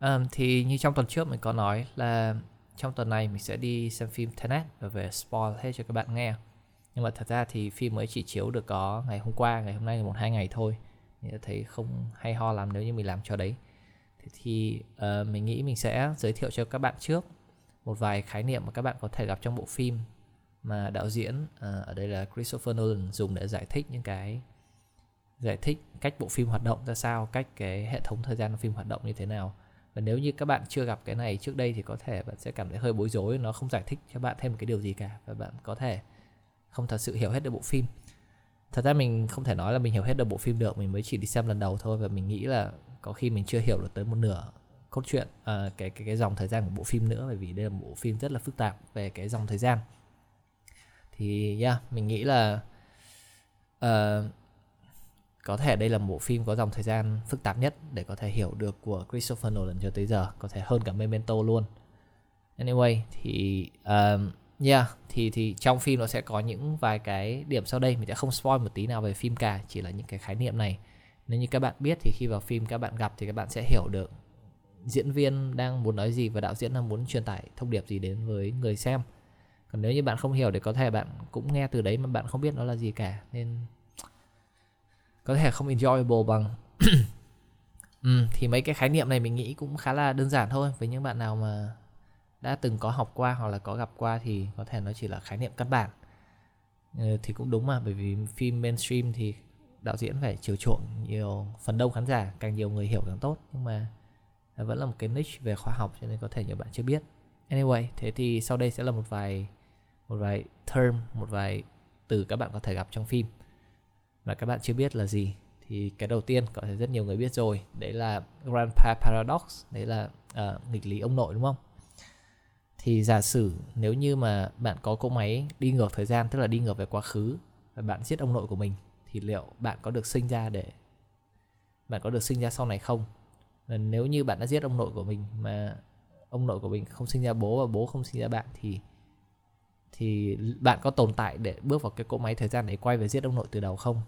Um, thì như trong tuần trước mình có nói là trong tuần này mình sẽ đi xem phim Tenet và về spoil hết cho các bạn nghe. Nhưng mà thật ra thì phim mới chỉ chiếu được có ngày hôm qua ngày hôm nay là một hai ngày thôi. Nên thấy không hay ho lắm nếu như mình làm cho đấy. Thế thì uh, mình nghĩ mình sẽ giới thiệu cho các bạn trước một vài khái niệm mà các bạn có thể gặp trong bộ phim mà đạo diễn uh, ở đây là Christopher Nolan dùng để giải thích những cái giải thích cách bộ phim hoạt động ra sao cách cái hệ thống thời gian của phim hoạt động như thế nào và nếu như các bạn chưa gặp cái này trước đây thì có thể bạn sẽ cảm thấy hơi bối rối nó không giải thích cho bạn thêm một cái điều gì cả. Và bạn có thể không thật sự hiểu hết được bộ phim. Thật ra mình không thể nói là mình hiểu hết được bộ phim được mình mới chỉ đi xem lần đầu thôi. Và mình nghĩ là có khi mình chưa hiểu được tới một nửa cốt truyện à, cái cái cái dòng thời gian của bộ phim nữa. Bởi vì đây là một bộ phim rất là phức tạp về cái dòng thời gian. Thì yeah mình nghĩ là uh, có thể đây là một bộ phim có dòng thời gian phức tạp nhất để có thể hiểu được của Christopher Nolan cho tới giờ có thể hơn cả Memento luôn. Anyway thì um, yeah thì thì trong phim nó sẽ có những vài cái điểm sau đây mình sẽ không spoil một tí nào về phim cả chỉ là những cái khái niệm này. Nếu như các bạn biết thì khi vào phim các bạn gặp thì các bạn sẽ hiểu được diễn viên đang muốn nói gì và đạo diễn đang muốn truyền tải thông điệp gì đến với người xem. Còn nếu như bạn không hiểu thì có thể bạn cũng nghe từ đấy mà bạn không biết nó là gì cả nên có thể không enjoyable bằng. Ừ, thì mấy cái khái niệm này mình nghĩ cũng khá là đơn giản thôi. Với những bạn nào mà đã từng có học qua hoặc là có gặp qua thì có thể nó chỉ là khái niệm căn bản. Ừ, thì cũng đúng mà bởi vì phim mainstream thì đạo diễn phải chiều chuộng nhiều phần đông khán giả càng nhiều người hiểu càng tốt. Nhưng mà vẫn là một cái niche về khoa học cho nên có thể nhiều bạn chưa biết. Anyway thế thì sau đây sẽ là một vài một vài term một vài từ các bạn có thể gặp trong phim mà các bạn chưa biết là gì. Thì cái đầu tiên có thể rất nhiều người biết rồi đấy là grandpa paradox đấy là uh, nghịch lý ông nội đúng không? Thì giả sử nếu như mà bạn có cỗ máy đi ngược thời gian tức là đi ngược về quá khứ và bạn giết ông nội của mình thì liệu bạn có được sinh ra để bạn có được sinh ra sau này không? Và nếu như bạn đã giết ông nội của mình mà ông nội của mình không sinh ra bố và bố không sinh ra bạn thì thì bạn có tồn tại để bước vào cái cỗ máy thời gian để quay về giết ông nội từ đầu không?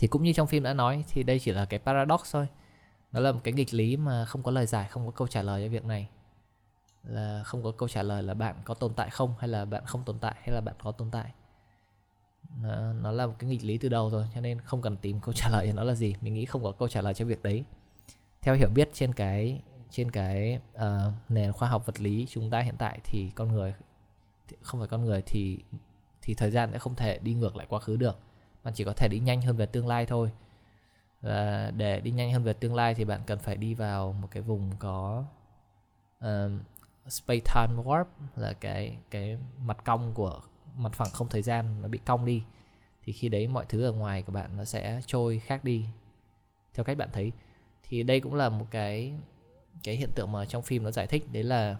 Thì cũng như trong phim đã nói thì đây chỉ là cái paradox thôi. Nó là một cái nghịch lý mà không có lời giải không có câu trả lời cho việc này. Là không có câu trả lời là bạn có tồn tại không hay là bạn không tồn tại hay là bạn có tồn tại. Nó, nó là một cái nghịch lý từ đầu rồi cho nên không cần tìm câu trả lời cho nó là gì. Mình nghĩ không có câu trả lời cho việc đấy. Theo hiểu biết trên cái trên cái uh, nền khoa học vật lý chúng ta hiện tại thì con người không phải con người thì thì thời gian sẽ không thể đi ngược lại quá khứ được bạn chỉ có thể đi nhanh hơn về tương lai thôi. Và để đi nhanh hơn về tương lai thì bạn cần phải đi vào một cái vùng có um, space time warp là cái cái mặt cong của mặt phẳng không thời gian nó bị cong đi. Thì khi đấy mọi thứ ở ngoài của bạn nó sẽ trôi khác đi. Theo cách bạn thấy. Thì đây cũng là một cái cái hiện tượng mà trong phim nó giải thích. Đấy là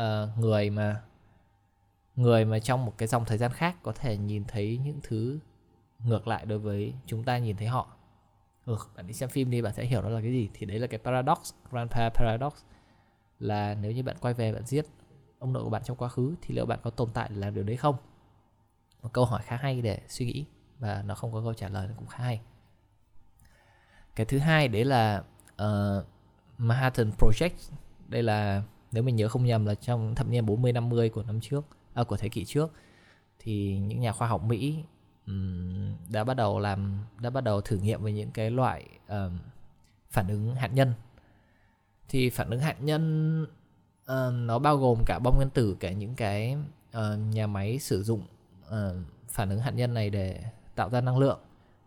uh, người mà người mà trong một cái dòng thời gian khác có thể nhìn thấy những thứ ngược lại đối với chúng ta nhìn thấy họ. Ừ, bạn đi xem phim đi bạn sẽ hiểu đó là cái gì. Thì đấy là cái paradox grandpa paradox là nếu như bạn quay về bạn giết ông nội của bạn trong quá khứ thì liệu bạn có tồn tại để làm điều đấy không? Một câu hỏi khá hay để suy nghĩ và nó không có câu trả lời cũng khá hay. Cái thứ hai đấy là uh, Manhattan Project. Đây là nếu mình nhớ không nhầm là trong thập niên 40 50 của năm trước à, của thế kỷ trước thì những nhà khoa học Mỹ đã bắt đầu làm đã bắt đầu thử nghiệm với những cái loại uh, phản ứng hạt nhân. Thì phản ứng hạt nhân uh, nó bao gồm cả bom nguyên tử cả những cái uh, nhà máy sử dụng uh, phản ứng hạt nhân này để tạo ra năng lượng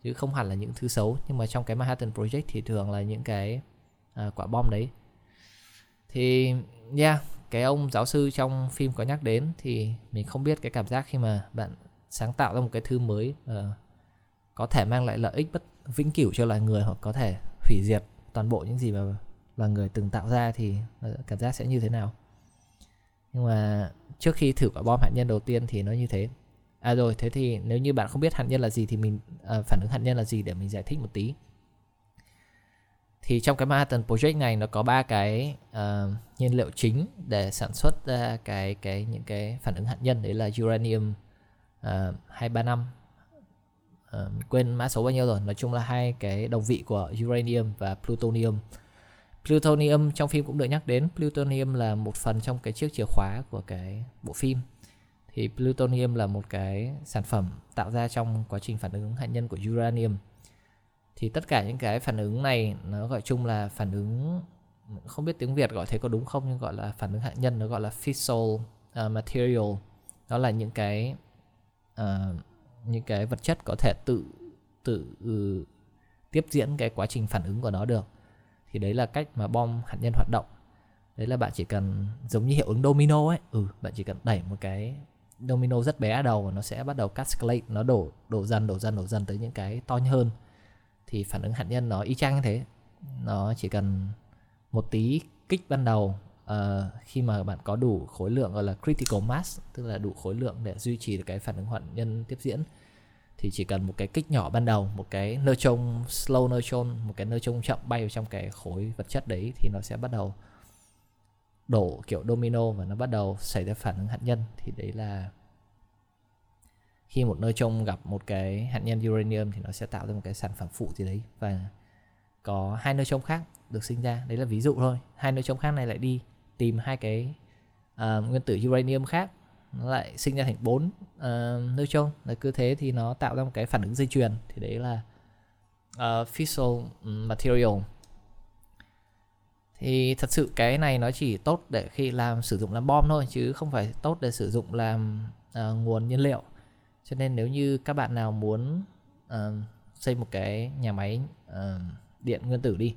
chứ không hẳn là những thứ xấu. Nhưng mà trong cái Manhattan Project thì thường là những cái uh, quả bom đấy. Thì yeah cái ông giáo sư trong phim có nhắc đến thì mình không biết cái cảm giác khi mà bạn sáng tạo ra một cái thứ mới uh, có thể mang lại lợi ích bất vĩnh cửu cho loài người hoặc có thể hủy diệt toàn bộ những gì mà loài người từng tạo ra thì ờ, cảm giác sẽ như thế nào. Nhưng mà trước khi thử quả bom hạt nhân đầu tiên thì nó như thế. À rồi thế thì nếu như bạn không biết hạt nhân là gì thì mình à, phản ứng hạt nhân là gì để mình giải thích một tí. Thì trong cái Manhattan Project này nó có ba cái uh, nhiên liệu chính để sản xuất ra cái cái những cái phản ứng hạt nhân. Đấy là uranium uh, 235 uh, quên mã số bao nhiêu rồi. Nói chung là hai cái đồng vị của uranium và plutonium. Plutonium trong phim cũng được nhắc đến. Plutonium là một phần trong cái chiếc chìa khóa của cái bộ phim. Thì plutonium là một cái sản phẩm tạo ra trong quá trình phản ứng hạt nhân của uranium. Thì tất cả những cái phản ứng này nó gọi chung là phản ứng không biết tiếng Việt gọi thế có đúng không nhưng gọi là phản ứng hạt nhân nó gọi là fissile uh, material. Đó là những cái uh, những cái vật chất có thể tự tự uh, tiếp diễn cái quá trình phản ứng của nó được. Thì đấy là cách mà bom hạt nhân hoạt động. Đấy là bạn chỉ cần giống như hiệu ứng domino ấy. Ừ bạn chỉ cần đẩy một cái domino rất bé ở đầu và nó sẽ bắt đầu cascade nó đổ đổ dần đổ dần đổ dần tới những cái to hơn. Thì phản ứng hạt nhân nó y chang như thế. Nó chỉ cần một tí kích ban đầu uh, khi mà bạn có đủ khối lượng gọi là critical mass tức là đủ khối lượng để duy trì được cái phản ứng hạt nhân tiếp diễn thì chỉ cần một cái kích nhỏ ban đầu một cái neutron slow neutron một cái neutron chậm bay vào trong cái khối vật chất đấy thì nó sẽ bắt đầu đổ kiểu domino và nó bắt đầu xảy ra phản ứng hạt nhân. Thì đấy là khi một nơi trông gặp một cái hạt nhân uranium thì nó sẽ tạo ra một cái sản phẩm phụ gì đấy. Và có hai nơi trông khác được sinh ra. Đấy là ví dụ thôi. Hai nơi trông khác này lại đi tìm hai cái uh, nguyên tử uranium khác nó lại sinh ra thành bốn uh, neutron. Là cứ thế thì nó tạo ra một cái phản ứng dây chuyền. Thì đấy là uh, fissile material. Thì thật sự cái này nó chỉ tốt để khi làm sử dụng làm bom thôi chứ không phải tốt để sử dụng làm uh, nguồn nhiên liệu. Cho nên nếu như các bạn nào muốn uh, xây một cái nhà máy uh, điện nguyên tử đi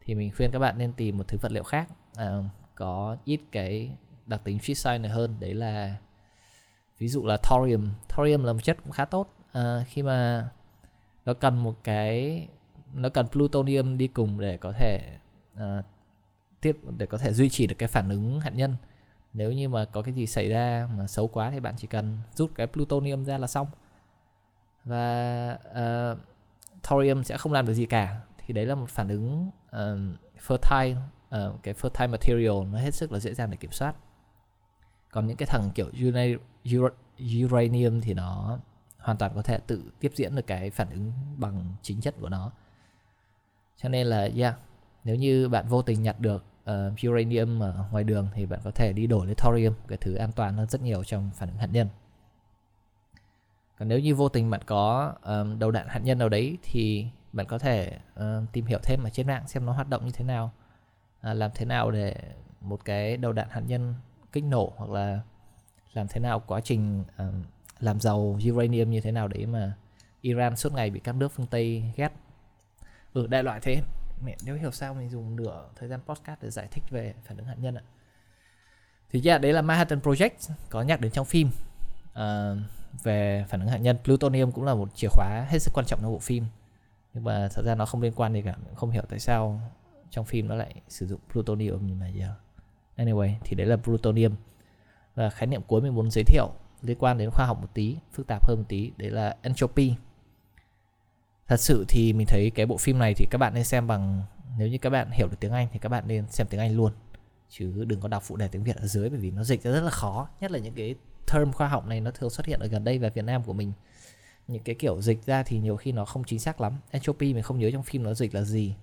thì mình khuyên các bạn nên tìm một thứ vật liệu khác uh, có ít cái đặc tính fissile này hơn. Đấy là ví dụ là thorium. Thorium là một chất cũng khá tốt. À, khi mà nó cần một cái nó cần plutonium đi cùng để có thể à, tiếp để có thể duy trì được cái phản ứng hạt nhân. Nếu như mà có cái gì xảy ra mà xấu quá thì bạn chỉ cần rút cái plutonium ra là xong. Và uh, thorium sẽ không làm được gì cả. Thì đấy là một phản ứng uh, fertile uh, cái fertile material nó hết sức là dễ dàng để kiểm soát. Còn những cái thằng kiểu uranium thì nó hoàn toàn có thể tự tiếp diễn được cái phản ứng bằng chính chất của nó. Cho nên là yeah nếu như bạn vô tình nhặt được uh, uranium ở ngoài đường thì bạn có thể đi đổi lấy thorium cái thứ an toàn hơn rất nhiều trong phản ứng hạt nhân. Còn nếu như vô tình bạn có um, đầu đạn hạt nhân nào đấy thì bạn có thể uh, tìm hiểu thêm ở trên mạng xem nó hoạt động như thế nào à, làm thế nào để một cái đầu đạn hạt nhân kích nổ hoặc là làm thế nào quá trình à, làm giàu uranium như thế nào đấy mà Iran suốt ngày bị các nước phương Tây ghét? Ừ đại loại thế. Mẹ nếu hiểu sao mình dùng nửa thời gian podcast để giải thích về phản ứng hạt nhân ạ. Thì yeah, đấy là Manhattan Project có nhắc đến trong phim. Uh, về phản ứng hạt nhân plutonium cũng là một chìa khóa hết sức quan trọng trong bộ phim. Nhưng mà thật ra nó không liên quan gì cả không hiểu tại sao trong phim nó lại sử dụng plutonium như mà giờ anyway, thì đấy là plutonium. Và khái niệm cuối mình muốn giới thiệu liên quan đến khoa học một tí, phức tạp hơn một tí, đấy là entropy. Thật sự thì mình thấy cái bộ phim này thì các bạn nên xem bằng, nếu như các bạn hiểu được tiếng Anh thì các bạn nên xem tiếng Anh luôn. Chứ đừng có đọc phụ đề tiếng Việt ở dưới, bởi vì nó dịch ra rất là khó. Nhất là những cái term khoa học này nó thường xuất hiện ở gần đây và Việt Nam của mình. Những cái kiểu dịch ra thì nhiều khi nó không chính xác lắm. Entropy mình không nhớ trong phim nó dịch là gì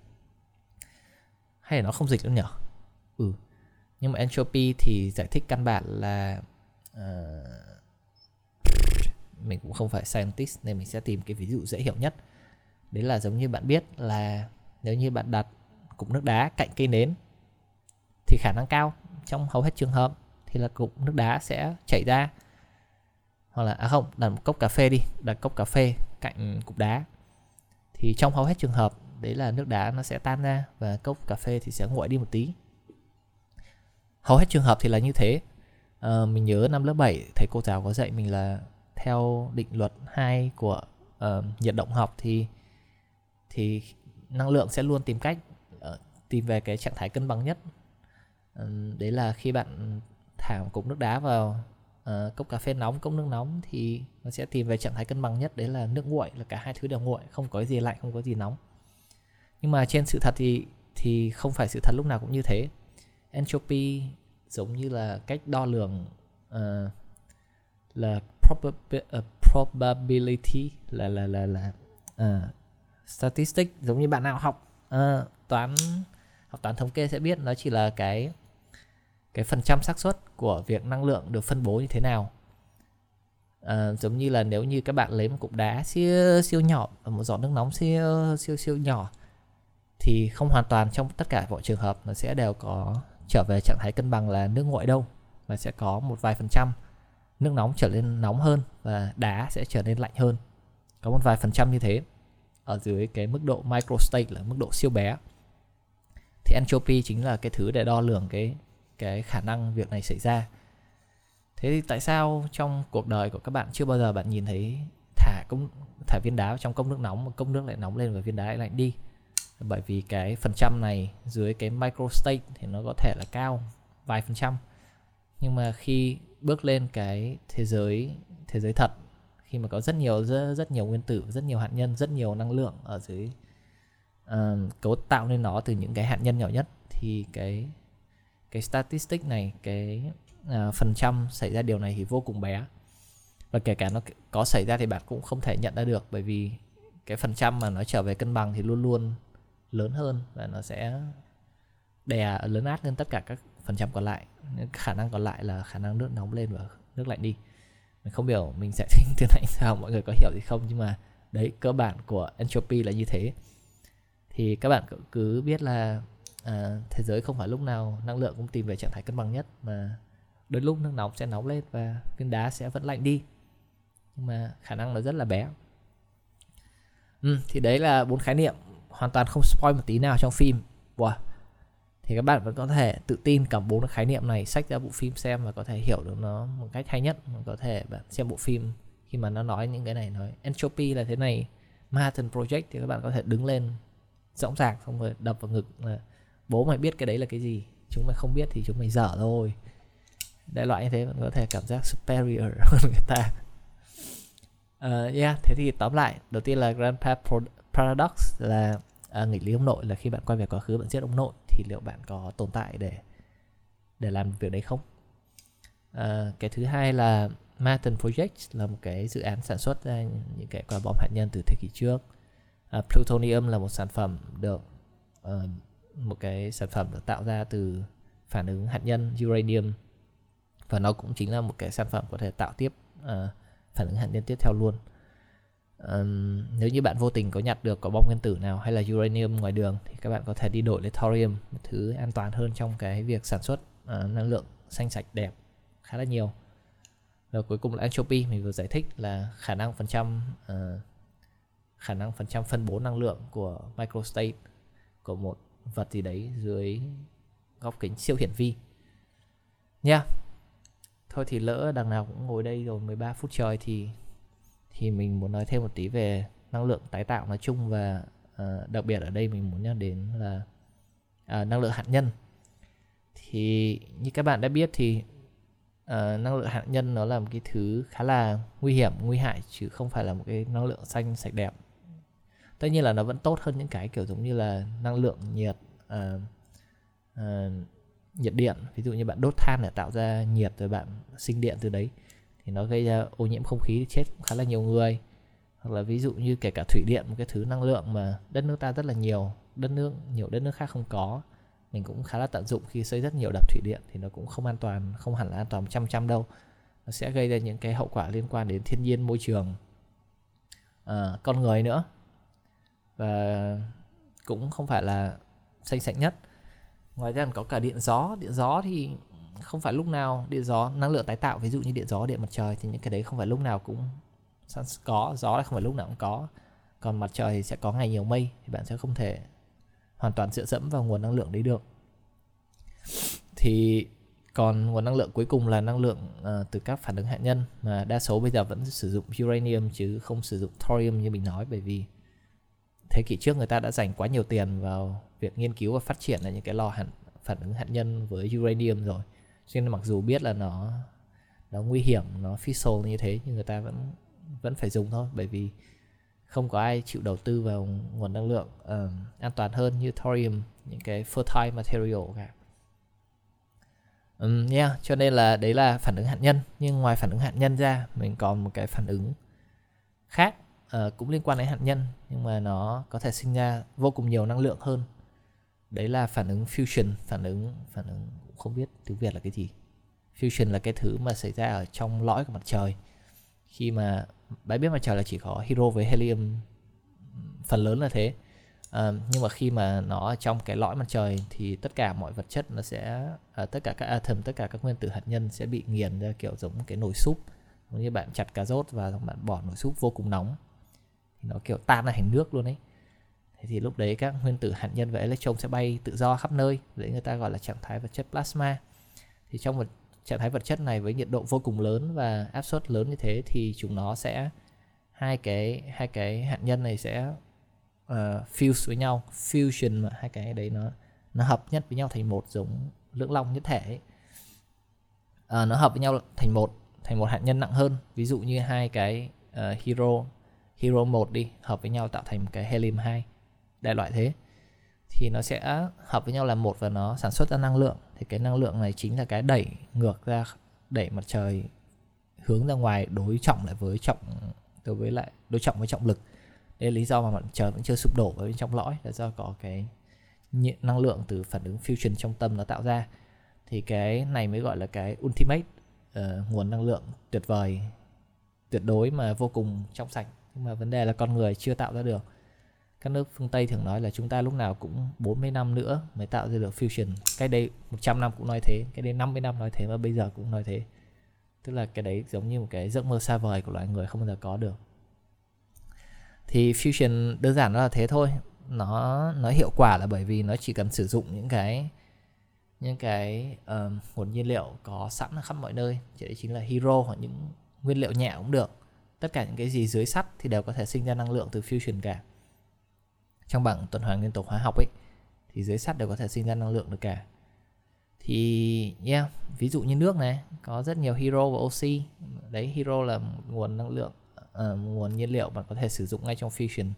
hay là nó không dịch nữa nhở? ừ. Nhưng mà entropy thì giải thích căn bản là uh, mình cũng không phải scientist nên mình sẽ tìm cái ví dụ dễ hiểu nhất. Đấy là giống như bạn biết là nếu như bạn đặt cục nước đá cạnh cây nến thì khả năng cao trong hầu hết trường hợp thì là cục nước đá sẽ chảy ra. Hoặc là à không đặt một cốc cà phê đi đặt cốc cà phê cạnh cục đá. Thì trong hầu hết trường hợp đấy là nước đá nó sẽ tan ra và cốc cà phê thì sẽ nguội đi một tí. Hầu hết trường hợp thì là như thế. À, mình nhớ năm lớp 7 thầy cô giáo có dạy mình là theo định luật 2 của uh, nhiệt động học thì thì năng lượng sẽ luôn tìm cách uh, tìm về cái trạng thái cân bằng nhất. Uh, đấy là khi bạn thả một cục nước đá vào uh, cốc cà phê nóng cốc nước nóng thì nó sẽ tìm về trạng thái cân bằng nhất. Đấy là nước nguội là cả hai thứ đều nguội không có gì lạnh không có gì nóng nhưng mà trên sự thật thì thì không phải sự thật lúc nào cũng như thế. Entropy giống như là cách đo lường uh, là uh, probability là là là là ờ, uh, statistics giống như bạn nào học uh, toán học toán thống kê sẽ biết nó chỉ là cái cái phần trăm xác suất của việc năng lượng được phân bố như thế nào. À, giống như là nếu như các bạn lấy một cục đá siêu siêu nhỏ và một giọt nước nóng siêu siêu siêu nhỏ thì không hoàn toàn trong tất cả mọi trường hợp nó sẽ đều có trở về trạng thái cân bằng là nước nguội đâu, mà sẽ có một vài phần trăm nước nóng trở nên nóng hơn và đá sẽ trở nên lạnh hơn. Có một vài phần trăm như thế ở dưới cái mức độ microstate là mức độ siêu bé. Thì entropy chính là cái thứ để đo lường cái cái khả năng việc này xảy ra. Thế thì tại sao trong cuộc đời của các bạn chưa bao giờ bạn nhìn thấy thả công thả viên đá trong cốc nước nóng mà cốc nước lại nóng lên và viên đá lại lạnh đi? Bởi vì cái phần trăm này dưới cái microstate thì nó có thể là cao vài phần trăm. Nhưng mà khi bước lên cái thế giới thế giới thật khi mà có rất nhiều rất, rất nhiều nguyên tử rất nhiều hạt nhân rất nhiều năng lượng ở dưới uh, cấu tạo nên nó từ những cái hạt nhân nhỏ nhất thì cái cái statistic này cái uh, phần trăm xảy ra điều này thì vô cùng bé. Và kể cả nó có xảy ra thì bạn cũng không thể nhận ra được bởi vì cái phần trăm mà nó trở về cân bằng thì luôn luôn lớn hơn và nó sẽ đè lớn át lên tất cả các phần trăm còn lại. Khả năng còn lại là khả năng nước nóng lên và nước lạnh đi. Mình không hiểu mình sẽ thích từ này sao mọi người có hiểu gì không nhưng mà đấy cơ bản của entropy là như thế. Thì các bạn cứ biết là à, thế giới không phải lúc nào năng lượng cũng tìm về trạng thái cân bằng nhất mà đôi lúc nước nóng sẽ nóng lên và viên đá sẽ vẫn lạnh đi. Nhưng mà khả năng nó rất là bé. Ừ, thì đấy là bốn khái niệm hoàn toàn không spoil một tí nào trong phim. Wow. thì các bạn vẫn có thể tự tin cầm bốn khái niệm này sách ra bộ phim xem và có thể hiểu được nó một cách hay nhất. Có thể bạn xem bộ phim khi mà nó nói những cái này nói entropy là thế này Manhattan Project thì các bạn có thể đứng lên rõ ràng xong rồi đập vào ngực là bố mày biết cái đấy là cái gì? Chúng mày không biết thì chúng mày dở thôi. Đại loại như thế bạn có thể cảm giác superior hơn người ta. Uh, yeah thế thì tóm lại đầu tiên là grandpa paradox là à, nghịch lý ông nội là khi bạn quay về quá khứ bạn giết ông nội thì liệu bạn có tồn tại để để làm việc đấy không? À, cái thứ hai là Manhattan Project là một cái dự án sản xuất ra những cái quả bom hạt nhân từ thế kỷ trước. À, plutonium là một sản phẩm được à, một cái sản phẩm được tạo ra từ phản ứng hạt nhân uranium. Và nó cũng chính là một cái sản phẩm có thể tạo tiếp à, phản ứng hạt nhân tiếp theo luôn um, nếu như bạn vô tình có nhặt được có bom nguyên tử nào hay là uranium ngoài đường thì các bạn có thể đi đổi lấy thorium một thứ an toàn hơn trong cái việc sản xuất uh, năng lượng xanh sạch đẹp khá là nhiều và cuối cùng là entropy mình vừa giải thích là khả năng phần trăm uh, khả năng phần trăm phân bố năng lượng của microstate của một vật gì đấy dưới góc kính siêu hiển vi nha yeah. thôi thì lỡ đằng nào cũng ngồi đây rồi 13 phút trời thì thì mình muốn nói thêm một tí về năng lượng tái tạo nói chung và uh, đặc biệt ở đây mình muốn nhắc đến là uh, năng lượng hạt nhân. Thì như các bạn đã biết thì uh, năng lượng hạt nhân nó là một cái thứ khá là nguy hiểm nguy hại chứ không phải là một cái năng lượng xanh sạch đẹp. Tất nhiên là nó vẫn tốt hơn những cái kiểu giống như là năng lượng nhiệt uh, uh, nhiệt điện. Ví dụ như bạn đốt than để tạo ra nhiệt rồi bạn sinh điện từ đấy thì nó gây ra ô nhiễm không khí chết khá là nhiều người. Hoặc là ví dụ như kể cả thủy điện một cái thứ năng lượng mà đất nước ta rất là nhiều đất nước nhiều đất nước khác không có mình cũng khá là tận dụng khi xây rất nhiều đập thủy điện thì nó cũng không an toàn không hẳn là an toàn trăm trăm đâu. Nó sẽ gây ra những cái hậu quả liên quan đến thiên nhiên môi trường à, con người nữa. Và cũng không phải là xanh sạch nhất. Ngoài ra còn có cả điện gió điện gió thì không phải lúc nào điện gió năng lượng tái tạo ví dụ như điện gió điện mặt trời thì những cái đấy không phải lúc nào cũng có gió là không phải lúc nào cũng có. Còn mặt trời thì sẽ có ngày nhiều mây thì bạn sẽ không thể hoàn toàn dựa dẫm vào nguồn năng lượng đấy được. Thì còn nguồn năng lượng cuối cùng là năng lượng uh, từ các phản ứng hạt nhân mà đa số bây giờ vẫn sử dụng uranium chứ không sử dụng thorium như mình nói bởi vì thế kỷ trước người ta đã dành quá nhiều tiền vào việc nghiên cứu và phát triển là những cái lò hạt phản ứng hạt nhân với uranium rồi cho nên mặc dù biết là nó nó nguy hiểm nó fissile như thế nhưng người ta vẫn vẫn phải dùng thôi. Bởi vì không có ai chịu đầu tư vào nguồn năng lượng uh, an toàn hơn như thorium những cái fertile material cả. Um, yeah, cho nên là đấy là phản ứng hạt nhân. Nhưng ngoài phản ứng hạt nhân ra mình còn một cái phản ứng khác uh, cũng liên quan đến hạt nhân nhưng mà nó có thể sinh ra vô cùng nhiều năng lượng hơn. Đấy là phản ứng fusion phản ứng phản ứng không biết tiếng việt là cái gì. Fusion là cái thứ mà xảy ra ở trong lõi của mặt trời. Khi mà bãi biết mặt trời là chỉ có hydro với helium phần lớn là thế. À, nhưng mà khi mà nó ở trong cái lõi mặt trời thì tất cả mọi vật chất nó sẽ à, tất cả các atom tất cả các nguyên tử hạt nhân sẽ bị nghiền ra kiểu giống cái nồi súp. Giống như bạn chặt cà rốt và bạn bỏ nồi súp vô cùng nóng. Thì nó kiểu tan ra thành nước luôn ấy thế thì lúc đấy các nguyên tử hạt nhân và electron sẽ bay tự do khắp nơi đấy người ta gọi là trạng thái vật chất plasma. Thì trong một trạng thái vật chất này với nhiệt độ vô cùng lớn và áp suất lớn như thế thì chúng nó sẽ hai cái hai cái hạt nhân này sẽ uh, fuse với nhau fusion mà hai cái đấy nó nó hợp nhất với nhau thành một giống lưỡng long nhất thể ấy. Uh, nó hợp với nhau thành một thành một hạt nhân nặng hơn. Ví dụ như hai cái uh, hero hero 1 đi hợp với nhau tạo thành một cái helium 2 đại loại thế thì nó sẽ hợp với nhau là một và nó sản xuất ra năng lượng. Thì cái năng lượng này chính là cái đẩy ngược ra đẩy mặt trời hướng ra ngoài đối trọng lại với trọng đối với lại đối trọng với trọng lực. Đây là lý do mà mặt trời vẫn chưa sụp đổ ở bên trong lõi là do có cái năng lượng từ phản ứng fusion trong tâm nó tạo ra. Thì cái này mới gọi là cái ultimate uh, nguồn năng lượng tuyệt vời tuyệt đối mà vô cùng trong sạch. Nhưng mà vấn đề là con người chưa tạo ra được các nước phương Tây thường nói là chúng ta lúc nào cũng 40 năm nữa mới tạo ra được fusion. Cái đây 100 năm cũng nói thế cái đây 50 năm nói thế và bây giờ cũng nói thế. Tức là cái đấy giống như một cái giấc mơ xa vời của loài người không bao giờ có được. Thì fusion đơn giản nó là thế thôi. Nó nó hiệu quả là bởi vì nó chỉ cần sử dụng những cái những cái uh, nguồn nhiên liệu có sẵn ở khắp mọi nơi. Chỉ đấy chính là hero hoặc những nguyên liệu nhẹ cũng được. Tất cả những cái gì dưới sắt thì đều có thể sinh ra năng lượng từ fusion cả trong bảng tuần hoàn nguyên tố hóa học ấy thì dưới sắt đều có thể sinh ra năng lượng được cả. Thì yeah ví dụ như nước này có rất nhiều hero và oxy. Đấy hero là nguồn năng lượng uh, nguồn nhiên liệu mà có thể sử dụng ngay trong fusion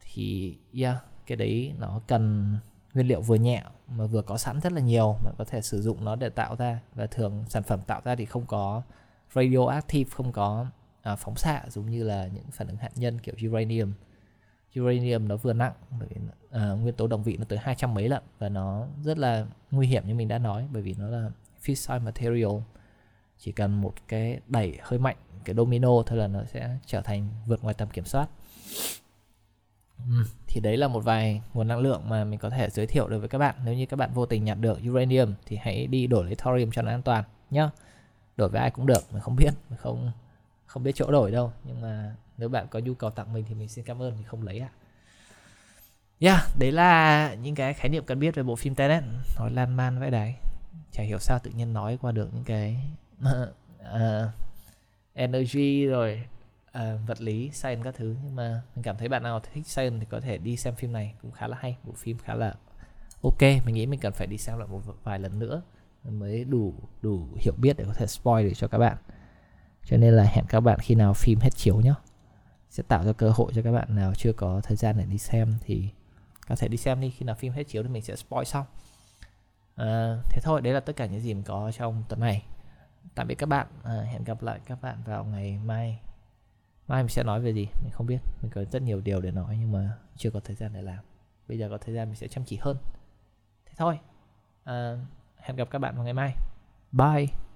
thì yeah cái đấy nó cần nguyên liệu vừa nhẹ mà vừa có sẵn rất là nhiều. Mà có thể sử dụng nó để tạo ra và thường sản phẩm tạo ra thì không có radioactive không có à, phóng xạ giống như là những phản ứng hạt nhân kiểu uranium uranium nó vừa nặng bởi uh, nguyên tố đồng vị nó tới 200 mấy lận và nó rất là nguy hiểm như mình đã nói bởi vì nó là fissile material. Chỉ cần một cái đẩy hơi mạnh cái domino thôi là nó sẽ trở thành vượt ngoài tầm kiểm soát. Thì đấy là một vài nguồn năng lượng mà mình có thể giới thiệu được với các bạn. Nếu như các bạn vô tình nhặt được uranium thì hãy đi đổi lấy thorium cho nó an toàn nhá. Đổi với ai cũng được mình không biết mình không không biết chỗ đổi đâu. Nhưng mà nếu bạn có nhu cầu tặng mình thì mình xin cảm ơn mình không lấy ạ. Yeah đấy là những cái khái niệm cần biết về bộ phim Tenet. Nói lan man vậy đấy chả hiểu sao tự nhiên nói qua được những cái uh, energy rồi uh, vật lý science các thứ. Nhưng mà mình cảm thấy bạn nào thích science thì có thể đi xem phim này. Cũng khá là hay bộ phim khá là ok. Mình nghĩ mình cần phải đi xem lại một vài lần nữa mới đủ đủ hiểu biết để có thể spoil để cho các bạn. Cho nên là hẹn các bạn khi nào phim hết chiếu nhé sẽ tạo ra cơ hội cho các bạn nào chưa có thời gian để đi xem thì có thể đi xem đi. Khi nào phim hết chiếu thì mình sẽ spoil xong à, thế thôi đấy là tất cả những gì mình có trong tuần này. Tạm biệt các bạn. À, hẹn gặp lại các bạn vào ngày mai. Mai mình sẽ nói về gì? Mình không biết. Mình có rất nhiều điều để nói nhưng mà chưa có thời gian để làm. Bây giờ có thời gian mình sẽ chăm chỉ hơn. Thế thôi. À, hẹn gặp các bạn vào ngày mai. Bye.